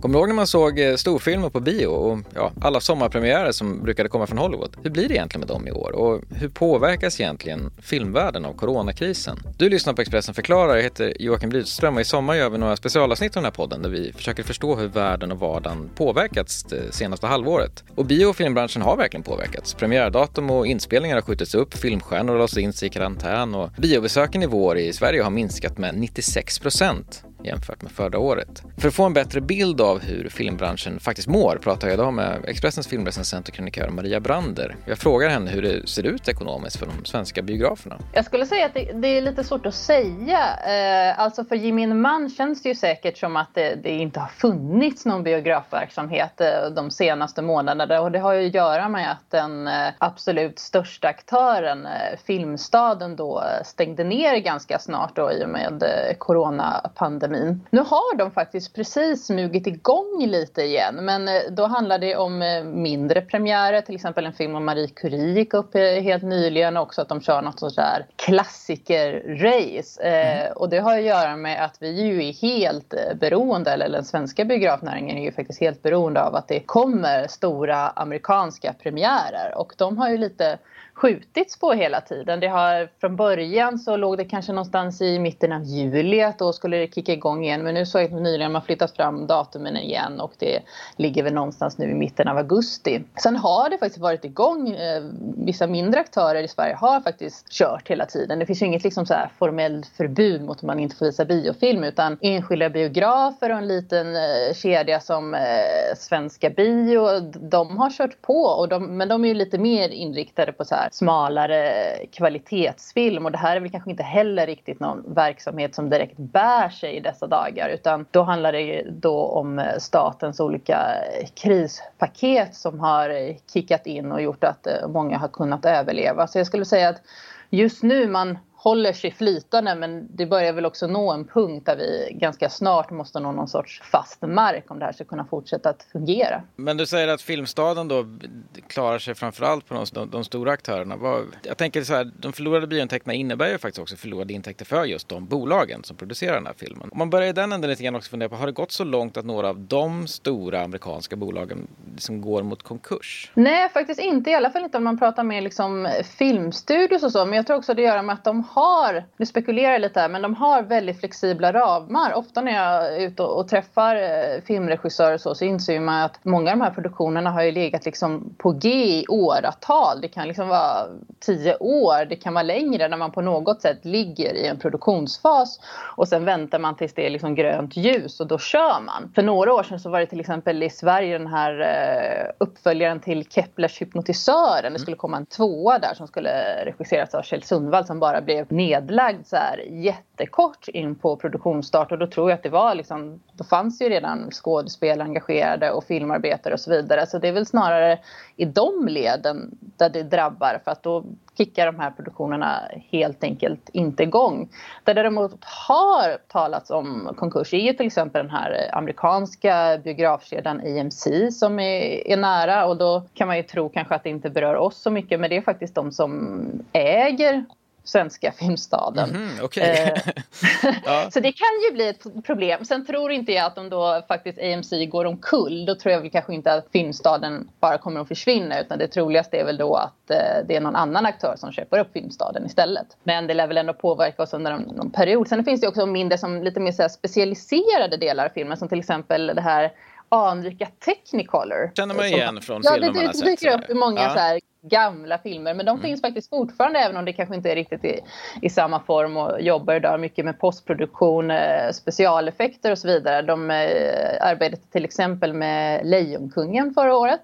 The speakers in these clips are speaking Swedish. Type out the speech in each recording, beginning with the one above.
Kommer du ihåg när man såg eh, storfilmer på bio och ja, alla sommarpremiärer som brukade komma från Hollywood? Hur blir det egentligen med dem i år och hur påverkas egentligen filmvärlden av coronakrisen? Du lyssnar på Expressen förklarar, jag heter Joakim Rydström och i sommar gör vi några specialavsnitt av den här podden där vi försöker förstå hur världen och vardagen påverkats det senaste halvåret. Och bio och filmbranschen har verkligen påverkats. Premiärdatum och inspelningar har skjutits upp, filmstjärnor har låst in sig i karantän och biobesöken i vår i Sverige har minskat med 96 procent jämfört med förra året. För att få en bättre bild av hur filmbranschen faktiskt mår pratar jag idag med Expressens filmrecensent och krönikör Maria Brander. Jag frågar henne hur det ser ut ekonomiskt för de svenska biograferna. Jag skulle säga att det, det är lite svårt att säga. Eh, alltså för gemene man känns det ju säkert som att det, det, inte har funnits någon biografverksamhet eh, de senaste månaderna och det har ju att göra med att den eh, absolut största aktören, eh, Filmstaden, då eh, stängde ner ganska snart då i och med eh, coronapandemin pandemin. Nu har de faktiskt precis smugit igång lite igen men eh, då handlar det om eh, mindre premiärer, till exempel en film om Marie Curie gick upp eh, helt nyligen och också att de kör något sånt där klassiker-race. Mm. och det har att göra med att vi ju är helt beroende, eller den svenska biografnäringen är ju faktiskt helt beroende av att det kommer stora amerikanska premiärer och de har ju lite skjutits på hela tiden. Det har, från början så låg det kanske någonstans i mitten av juli att då skulle det kicka igång igen. Men nu såg jag att nyligen man flyttat fram datumen igen och det ligger väl någonstans nu i mitten av augusti. Sen har det faktiskt varit igång. Eh, vissa mindre aktörer i Sverige har faktiskt kört hela tiden. Det finns ju inget liksom så här formellt förbud mot att man inte får visa biofilm utan enskilda biografer och en liten eh, kedja som eh, Svenska Bio, de har kört på och de, men de är ju lite mer inriktade på så här smalare kvalitetsfilm och det här är väl kanske inte heller riktigt någon verksamhet som direkt bär sig i dessa dagar utan då handlar det ju då om statens olika krispaket som har kickat in och gjort att eh, många har kunnat överleva. Så jag skulle säga att just nu man håller sig flytande men det börjar väl också nå en punkt där vi ganska snart måste nå någon sorts fast mark om det här ska kunna fortsätta att fungera. Men du säger att Filmstaden då klarar sig framförallt på de, de stora aktörerna. Jag tänker så här, de förlorade biointäkterna innebär ju faktiskt också förlorade intäkter för just de bolagen som producerar den här filmen. Om man börjar i den änden lite grann också fundera på, har det gått så långt att några av de stora amerikanska bolagen liksom går mot konkurs? Nej, faktiskt inte. I alla fall inte om man pratar med liksom filmstudios och så. Men jag tror också det gör med att de har, nu spekulerar jag lite här, men de har väldigt flexibla ramar. Ofta när jag är ute och, träffar eh, filmregissörer så, så inser man att många av de här produktionerna har ju legat liksom på G i åratal. Det kan liksom vara tio år, det kan vara längre när man på något sätt ligger i en produktionsfas och sen väntar man tills det är liksom grönt ljus och då kör man. För några år sedan så var det till exempel i Sverige den här eh, uppföljaren till Keplers hypnotisören. Det skulle komma en tvåa där som skulle regisseras av Kjell Sundvall som bara blev nedlagd så här jättekort in på produktionsstart och då tror jag att det var liksom, då fanns ju redan skådespelare engagerade och filmarbetare och så vidare. Så det är väl snarare i de leden där det drabbar för att då kickar de här produktionerna helt enkelt inte igång. Där det däremot har talats om konkurs är ju till exempel den här amerikanska biografkedjan AMC som är, är nära och då kan man ju tro kanske att det inte berör oss så mycket men det är faktiskt de som äger svenska filmstaden. Mm, okay. Eh, ja. Så det kan ju bli ett problem. Sen tror inte jag att om då faktiskt AMC går omkull, då tror jag väl kanske inte att filmstaden bara kommer att försvinna utan det troligaste är väl då att eh, det är någon annan aktör som köper upp filmstaden istället. Men det lär väl ändå påverka oss under någon period. Sen finns det också mindre som lite mer så specialiserade delar av filmen som till exempel det här anrika Technicolor. Känner man igen från ja, filmer man har sett. Det dyker upp i många ja. så här gamla filmer. Men de mm. finns faktiskt fortfarande även om det kanske inte är riktigt i, i samma form och jobbar idag mycket med postproduktion, eh, specialeffekter och så vidare. De eh, arbetade till exempel med Lejonkungen förra året.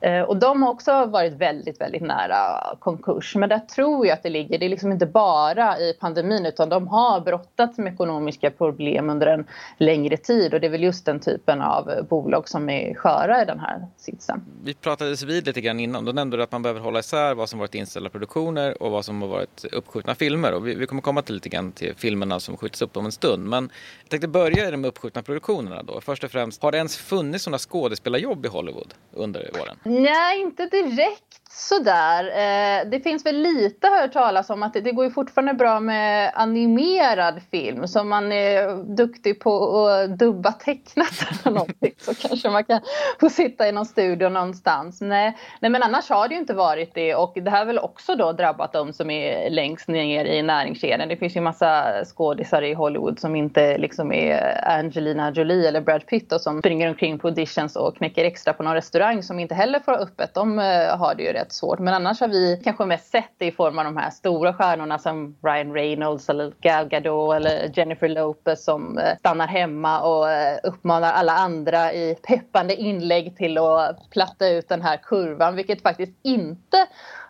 Eh, och de har också varit väldigt, väldigt nära konkurs. Men där tror jag att det ligger, det är liksom inte bara i pandemin utan de har brottats med ekonomiska problem under en längre tid och det är väl just den typen av bolag som är sköra i den här sitsen. Vi pratades vid lite grann innan, då nämnde du att man behöver hålla isär vad som varit inställda produktioner och vad som har varit uppskjutna filmer och vi, vi kommer komma till lite grann till filmerna som skjuts upp om en stund. Men jag tänkte börja i de uppskjutna produktionerna då. Först och främst, har det ens funnits sådana skådespelarjobb i Hollywood under våren? Nej, inte direkt sådär. Eh, det finns väl lite hört talas om att det, det går ju fortfarande bra med animerad film. Så om man är duktig på att dubba tecknat eller någonting så kanske man kan få sitta i någon studio någonstans. Nej, nej men annars har det ju inte varit det och det här har väl också då drabbat de som är längst ner i näringskedjan. Det finns ju massa skådisar i Hollywood som inte liksom är Angelina Jolie eller Brad Pitt och som springer omkring på auditions och knäcker extra på någon restaurang som inte heller får ha öppet. De eh, har det ju rätt svårt. Men annars har vi kanske mest sett det i form av de här stora stjärnorna som Ryan Reynolds eller Gal Gadot eller Jennifer Lopez som eh, stannar hemma och eh, uppmanar alla andra i peppande inlägg till att platta ut den här kurvan, vilket faktiskt inte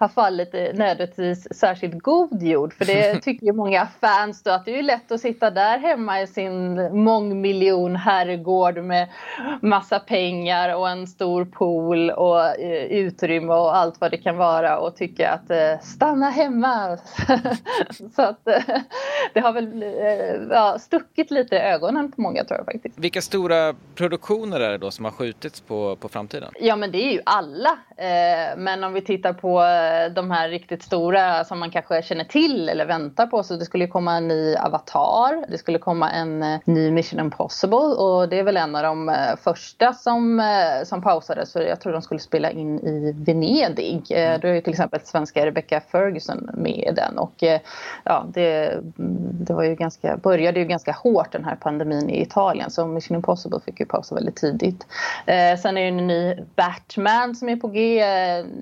har fallit nödvändigtvis särskilt god jord. För det tycker ju många fans då att det är lätt att sitta där hemma i sin mångmiljon herrgård med massa pengar och en stor pool och eh, utrymme och allt vad det kan vara och tycka att eh, stanna hemma. Så att eh, det har väl ja, stuckit lite i ögonen på många tror jag faktiskt. Vilka stora produktioner är det då som har skjutits på, på framtiden? Ja men det är ju alla. Men om vi tittar på de här riktigt stora som man kanske känner till eller väntar på. Så det skulle komma en ny Avatar, det skulle komma en eh, ny Mission Impossible och det är väl en av de eh, första som, eh, som pausades för jag tror de skulle spela in i Venedig. Mm. Då är ju till exempel svenska Rebecca Ferguson med i den och ja, det, det var ju ganska, började ju ganska hårt den här pandemin i Italien så Mission Impossible fick ju pausa väldigt tidigt. Sen är det en ny Batman som är på G,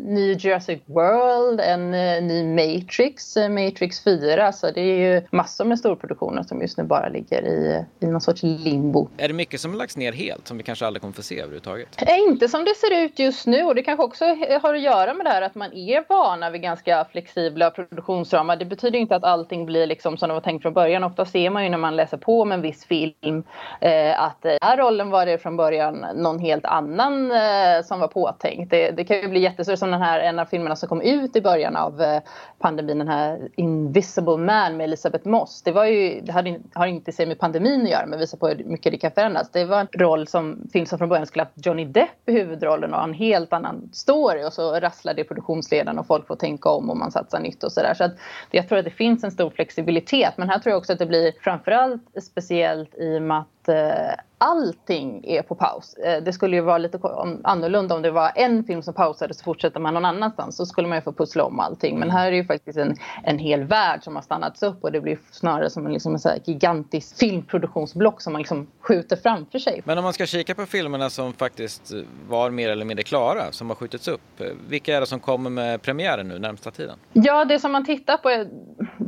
ny Jurassic World World, en eh, ny Matrix, eh, Matrix 4. Så det är ju massor med storproduktioner som just nu bara ligger i, i någon sorts limbo. Är det mycket som har lagts ner helt som vi kanske aldrig kommer få se överhuvudtaget? Eh, inte som det ser ut just nu och det kanske också har att göra med det här att man är vana vid ganska flexibla produktionsramar. Det betyder inte att allting blir liksom som det var tänkt från början. Ofta ser man ju när man läser på om en viss film eh, att den här rollen var det från början någon helt annan eh, som var påtänkt. Det, det kan ju bli jättestort som den här en av filmerna som kom ut i början av eh, pandemin, den här Invisible Man med Elisabeth Moss. Det, var ju, det hade, har inte sig med pandemin att göra men visar på hur mycket det kan förändras. Det var en roll som, film som från början skulle haft Johnny Depp i huvudrollen och en helt annan story och så rasslar det produktionsledaren och folk får tänka om och man satsar nytt och sådär. Så jag tror att det finns en stor flexibilitet men här tror jag också att det blir framförallt speciellt i och med att eh, allting är på paus. Eh, det skulle ju vara lite annorlunda om det var en film som pausade så fortsätter man någon annanstans. Så skulle man ju få pussla om allting. Men här är det ju faktiskt en, en hel värld som har stannats upp och det blir snarare som en, liksom en så gigantisk filmproduktionsblock som man liksom skjuter framför sig. Men om man ska kika på filmerna som faktiskt var mer eller mindre klara, som har skjutits upp. Vilka är det som kommer med premiären nu närmsta tiden? Ja, det som man tittar på,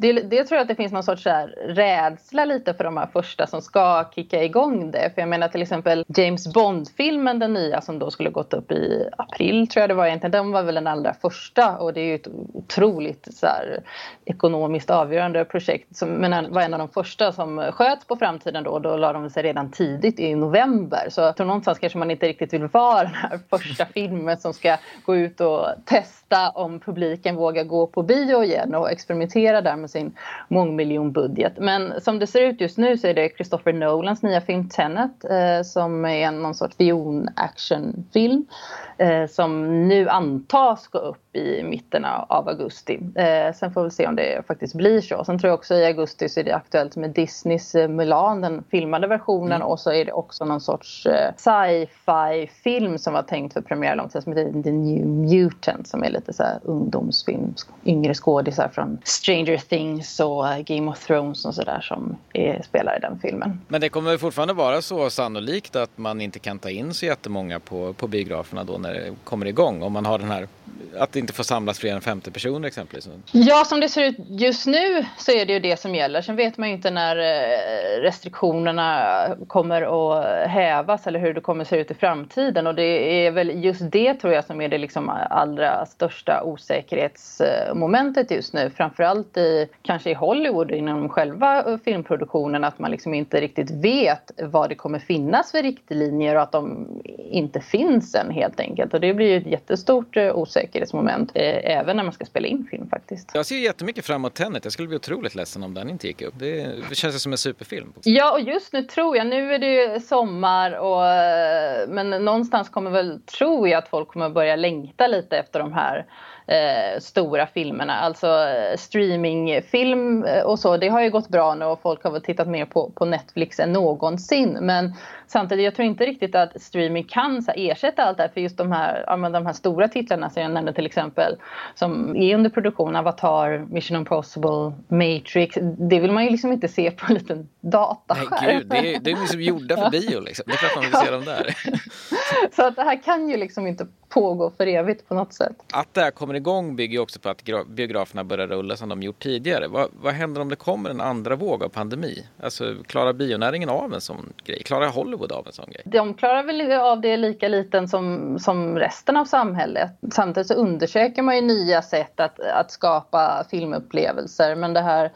det, det tror jag att det finns någon sorts så rädsla lite för de här första som ska kicka igång det. För jag menar till exempel James Bond-filmen, den nya som då skulle gått upp i april tror jag det var egentligen. Den var väl den allra första och det är ju ett otroligt så här, ekonomiskt avgörande projekt. Som, men var en av de första som sköts på framtiden då. Då la de sig redan tidigt i november. Så jag tror någonstans kanske man inte riktigt vill vara den här första filmen som ska gå ut och testa om publiken vågar gå på bio igen och experimentera där med sin mångmiljonbudget. Men som det ser ut just nu så är det Christopher Nolans nya film Tenet eh, som är någon sorts spion-actionfilm eh, som nu antas gå upp i mitten av augusti. Eh, sen får vi se om det faktiskt blir så. Sen tror jag också i augusti så är det aktuellt med Disneys eh, Mulan, den filmade versionen mm. och så är det också någon sorts eh, sci-fi film som var tänkt för premiär långt som heter The New Mutant som är lite så här ungdomsfilm. Yngre skådisar från Stranger Things och Game of Thrones och sådär som är, spelar i den filmen. Men det kommer fortfarande vara så sannolikt att man inte kan ta in så jättemånga på, på biograferna då när det kommer igång om man har den här att det inte får samlas fler än 50 personer exempelvis? Ja, som det ser ut just nu så är det ju det som gäller. Sen vet man ju inte när eh, restriktionerna kommer att hävas eller hur det kommer att se ut i framtiden. Och det är väl just det tror jag som är det liksom allra största osäkerhetsmomentet just nu. Framförallt i kanske i Hollywood inom själva eh, filmproduktionen att man liksom inte riktigt vet vad det kommer finnas för riktlinjer och att de inte finns än helt enkelt. Och det blir ju ett jättestort eh, osäkerhetsmoment eh, även när man ska spela in film faktiskt. Jag ser jättemycket fram emot Tenet. Jag skulle bli otroligt ledsen om den inte gick upp. Det, det känns som en superfilm. Ja, och just nu tror jag, nu är det ju sommar och men någonstans kommer väl, tror jag att folk kommer börja längta lite efter de här eh, stora filmerna. Alltså eh, streamingfilm eh, och så, det har ju gått bra nu och folk har väl tittat mer på, på Netflix än någonsin. Men samtidigt, jag tror inte riktigt att streaming kan så här, ersätta allt det här. För just de här, ja, de här stora titlarna som jag nämnde till exempel, som är under produktion, Avatar, Mission Impossible, Matrix. Det vill man ju liksom inte se på en liten dataskärm. Nej gud, det är, det är liksom gjorda för bio liksom. Det är klart man vill se dem där. så att det här kan ju liksom inte pågå för evigt på något sätt. Att det här kommer igång bygger ju också på att biograferna börjar rulla som de gjort tidigare. Vad, vad händer om det kommer en andra våg av pandemi? Alltså klarar bionäringen av en sån grej? Klarar Hollywood av en sån grej? De klarar väl av det lika liten som, som resten av samhället. Samtidigt så undersöker man ju nya sätt att, att skapa filmupplevelser men det här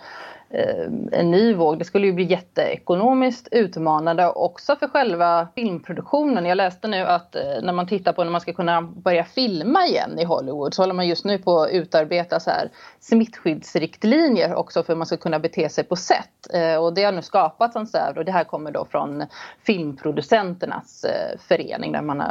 Eh, en ny våg. Det skulle ju bli jätteekonomiskt utmanande också för själva filmproduktionen. Jag läste nu att eh, när man tittar på när man ska kunna börja filma igen i Hollywood så håller man just nu på att utarbeta så här smittskyddsriktlinjer också för hur man ska kunna bete sig på sätt. Eh, och det har nu skapats en sån här, och det här kommer då från filmproducenternas förening där man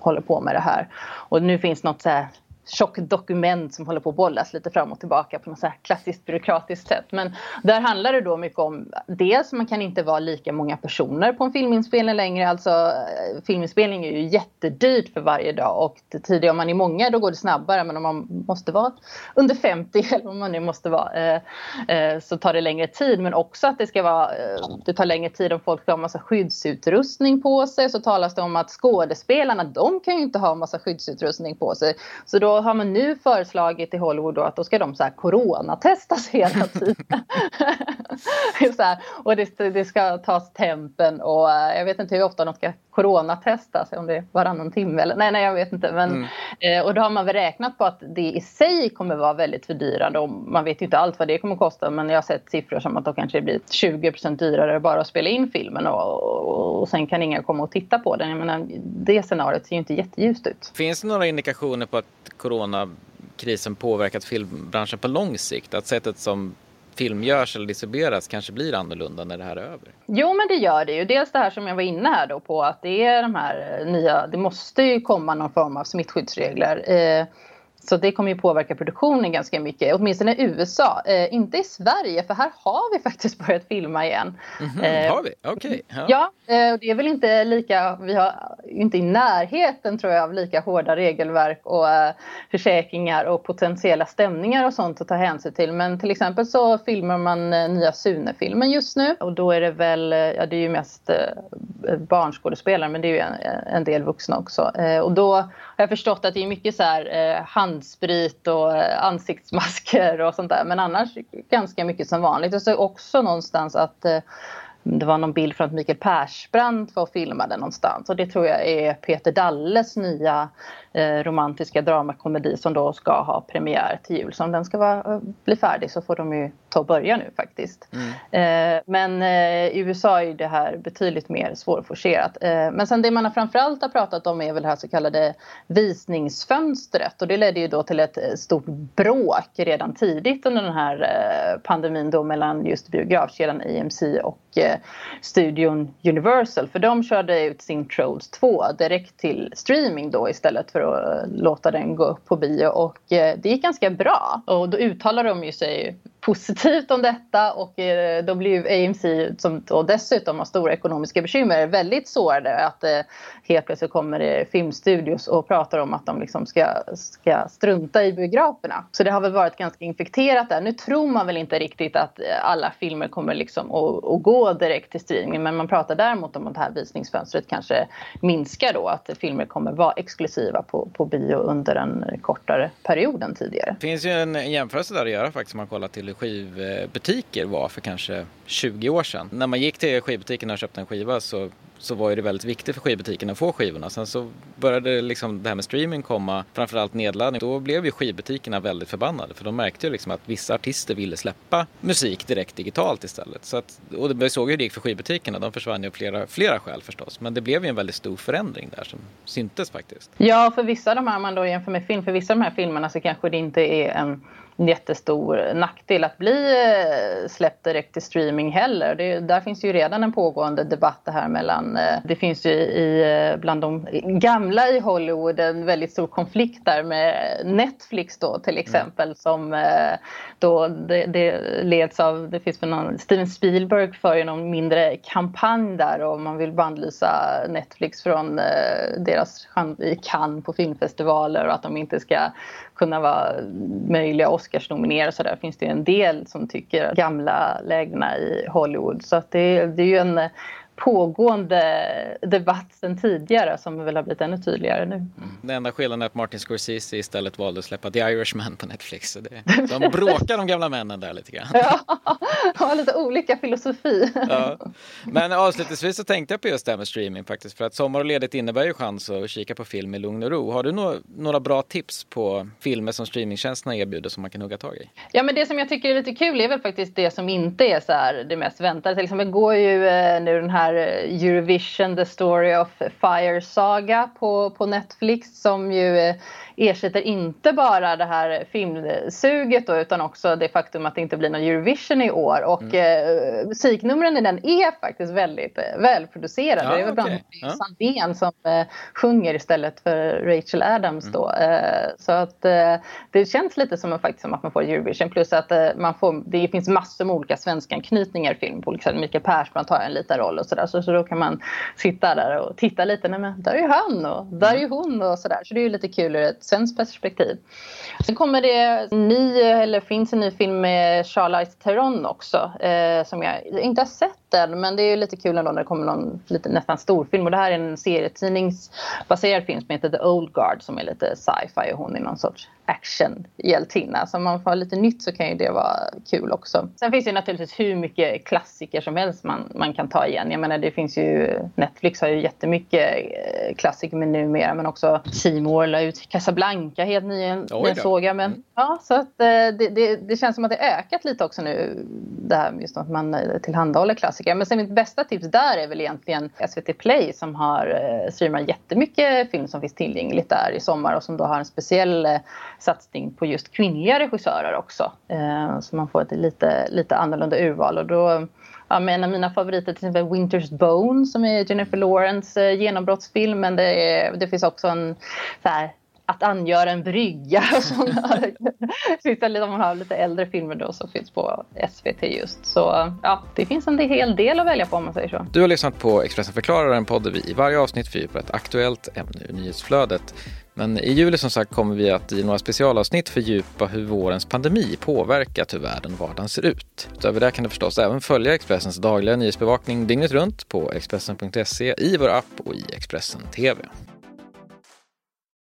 håller på med det här. Och nu finns något så här tjockt dokument som håller på att bollas lite fram och tillbaka på något så här klassiskt byråkratiskt sätt. Men där handlar det då mycket om dels man kan inte vara lika många personer på en filminspelning längre. Alltså eh, filminspelning är ju jättedyrt för varje dag och tidigare om man är många då går det snabbare men om man måste vara under 50 eller om man nu måste vara eh, eh, så tar det längre tid. Men också att det ska vara, eh, det tar längre tid om folk har massa skyddsutrustning på sig. Så talas det om att skådespelarna de kan ju inte ha massa skyddsutrustning på sig. Så då har man nu föreslagit i Hollywood då att då ska de så här coronatestas hela tiden. så här, och det, det, ska tas tempen och eh, jag vet inte hur ofta de ska coronatestas, om det är varannan timme eller nej, nej jag vet inte. Men, mm. eh, och då har man väl räknat på att det i sig kommer vara väldigt fördyrande och man vet ju inte allt vad det kommer kosta men jag har sett siffror som att då kanske det blir 20% dyrare bara att spela in filmen och, och, och sen kan ingen komma och titta på den. Jag menar, det scenariot ser ju inte jätteljust ut. Finns det några indikationer på att coronakrisen påverkat filmbranschen på lång sikt? Att sättet som film görs eller distribueras kanske blir annorlunda när det här är över? Jo, men det gör det ju. Dels det här som jag var inne här då på att det är de här nya, det måste ju komma någon form av smittskyddsregler. Eh, så det kommer ju påverka produktionen ganska mycket, åtminstone i USA. Eh, inte i Sverige, för här har vi faktiskt börjat filma igen. Mm -hmm, eh, har vi? Okej. Okay. Ja, ja eh, det är väl inte lika, vi har inte i närheten tror jag av lika hårda regelverk och eh, försäkringar och potentiella stämningar och sånt att ta hänsyn till. Men till exempel så filmar man eh, nya Sune-filmen just nu och då är det väl, eh, ja det är ju mest barnskådespelare men det är ju en, en del vuxna också. och då har jag förstått att det är mycket så här handsprit och eh, ansiktsmasker och sånt där. Men annars ganska mycket som vanligt. Jag såg också någonstans att eh, det var någon bild från att Mikael Persbrandt var och filmade någonstans. Och det tror jag är Peter Dalles nya romantiska dramakomedi som då ska ha premiär till jul. Så om den ska vara, eh, bli färdig så får de ju ta och börja nu faktiskt. Mm. Eh, men eh, i USA är det här betydligt mer svårforcerat. Eh, men sen det man har framförallt har pratat om är väl det här så kallade visningsfönstret och det ledde ju då till ett eh, stort bråk redan tidigt under den här pandemin då mellan just biografkedjan AMC och studion Universal för de körde ut sin Trolls 2 direkt till streaming då istället för att eh, låta den gå upp på bio. Och eh, det gick ganska bra. Och då uttalade de ju sig positivt om detta och eh, då blir ju AMC som då dessutom har stora ekonomiska bekymmer väldigt sårade att eh, helt plötsligt kommer det filmstudios och pratar om att de liksom ska, ska strunta i biograferna. Så det har väl varit ganska infekterat där. Nu tror man väl inte riktigt att eh, alla filmer kommer liksom att, att gå direkt till streaming men man pratar däremot om att det här visningsfönstret kanske minskar då att filmer kommer vara exklusiva på, på bio under en kortare period än tidigare. Det finns ju en jämförelse där att göra faktiskt om man kollar till skivbutiker var för kanske 20 år sedan. När man gick till skivbutiken och köpte en skiva så så var ju det väldigt viktigt för skivbutikerna att få skivorna. Sen så började liksom det här med streaming komma, framförallt nedladdning. Då blev ju skivbutikerna väldigt förbannade för de märkte ju liksom att vissa artister ville släppa musik direkt digitalt istället. Så att, och vi såg ju hur det gick för skivbutikerna, de försvann ju av flera, flera skäl förstås. Men det blev ju en väldigt stor förändring där som syntes faktiskt. Ja, för vissa av de här, om man då jämför med film, för vissa av de här filmerna så kanske det inte är en jättestor nackdel att bli eh, släppt direkt till streaming heller. Det, där finns ju redan en pågående debatt det här mellan, eh, det finns ju i, eh, bland de gamla i Hollywood en väldigt stor konflikt där med Netflix då till mm. exempel mm. som då det, det, leds av, det finns väl någon, Steven Spielberg för ju någon mindre kampanj där och man vill bandlysa Netflix från deras i Cannes på filmfestivaler och att de inte ska kunna vara möjliga Oscarsnominerade så där finns det en del som tycker gamla lägena i Hollywood. Så att det, det är ju en pågående debatt sedan tidigare som väl har blivit ännu tydligare nu. Mm. Den enda skillnaden är att Martin Scorsese istället valde att släppa The Irishman på Netflix. Det, de bråkar de gamla männen där lite grann. Ja, har lite olika filosofi. Ja. Men avslutningsvis så tänkte jag på just det här med streaming faktiskt. För att sommar och ledigt innebär ju chans att kika på film i lugn och ro. Har du några, några bra tips på filmer som streamingtjänsterna erbjuder som man kan hugga tag i? Ja, men det som jag tycker är lite kul är väl faktiskt det som inte är så här det mest väntade. Till exempel går ju eh, nu den här här eh, Eurovision The Story of Fire Saga på, på Netflix som ju eh, ersätter inte bara det här filmsuget då, utan också det faktum att det inte blir någon Eurovision i år. Och mm. eh, musiknumren i den är faktiskt väldigt eh, välproducerade. Ja, det är väl bland annat ja. Sandén som eh, sjunger istället för Rachel Adams mm. då. Eh, så att eh, det känns lite som, faktiskt som att man får Eurovision. Plus att eh, man får, det finns massor med olika svenska anknytningar i film. På olika Mikael Persbrandt har en liten roll och sådär. Så, så då kan man sitta där och titta lite. Nej men där är ju han och där är ju hon och sådär. Så det är ju lite kul ur ett svenskt perspektiv. Sen kommer det ny, eller finns en ny film med Charlize Theron också eh, som jag inte har sett än men det är lite kul ändå när det kommer någon lite, nästan storfilm och det här är en serietidningsbaserad film som heter The Old Guard som är lite sci-fi och hon är någon sorts actionhjältinna. Så om man får lite nytt så kan ju det vara kul också. Sen finns det naturligtvis hur mycket klassiker som helst man, man kan ta igen. Jag menar det finns ju Netflix har ju jättemycket eh, klassiker med numera men också Simor la ut Casablanca helt nyligen såg jag. Men, mm. ja, så att, eh, det, det, det, känns som att det ökat lite också nu det här just att man eh, tillhandahåller klassiker. Men sen mitt bästa tips där är väl egentligen SVT Play som har streamat jättemycket film som finns tillgängligt där i sommar och som då har en speciell satsning på just kvinnliga regissörer också. Eh, så man får ett lite, lite annorlunda urval. Och då, ja, en av mina favoriter till exempel Winter's Bone som är Jennifer Lawrence eh, genombrottsfilm. Men det, är, det finns också en så här, att angöra en brygga. om man har lite äldre filmer då som finns på SVT just. Så ja, det finns en hel del att välja på om man säger så. Du har lyssnat på Expressen förklarar, en podd där vi i varje avsnitt fördjupar ett aktuellt ämne ur nyhetsflödet. Men i juli som sagt kommer vi att i några specialavsnitt fördjupa hur vårens pandemi påverkat hur världen och vardagen ser ut. Utöver det kan du förstås även följa Expressens dagliga nyhetsbevakning dygnet runt på Expressen.se, i vår app och i Expressen TV.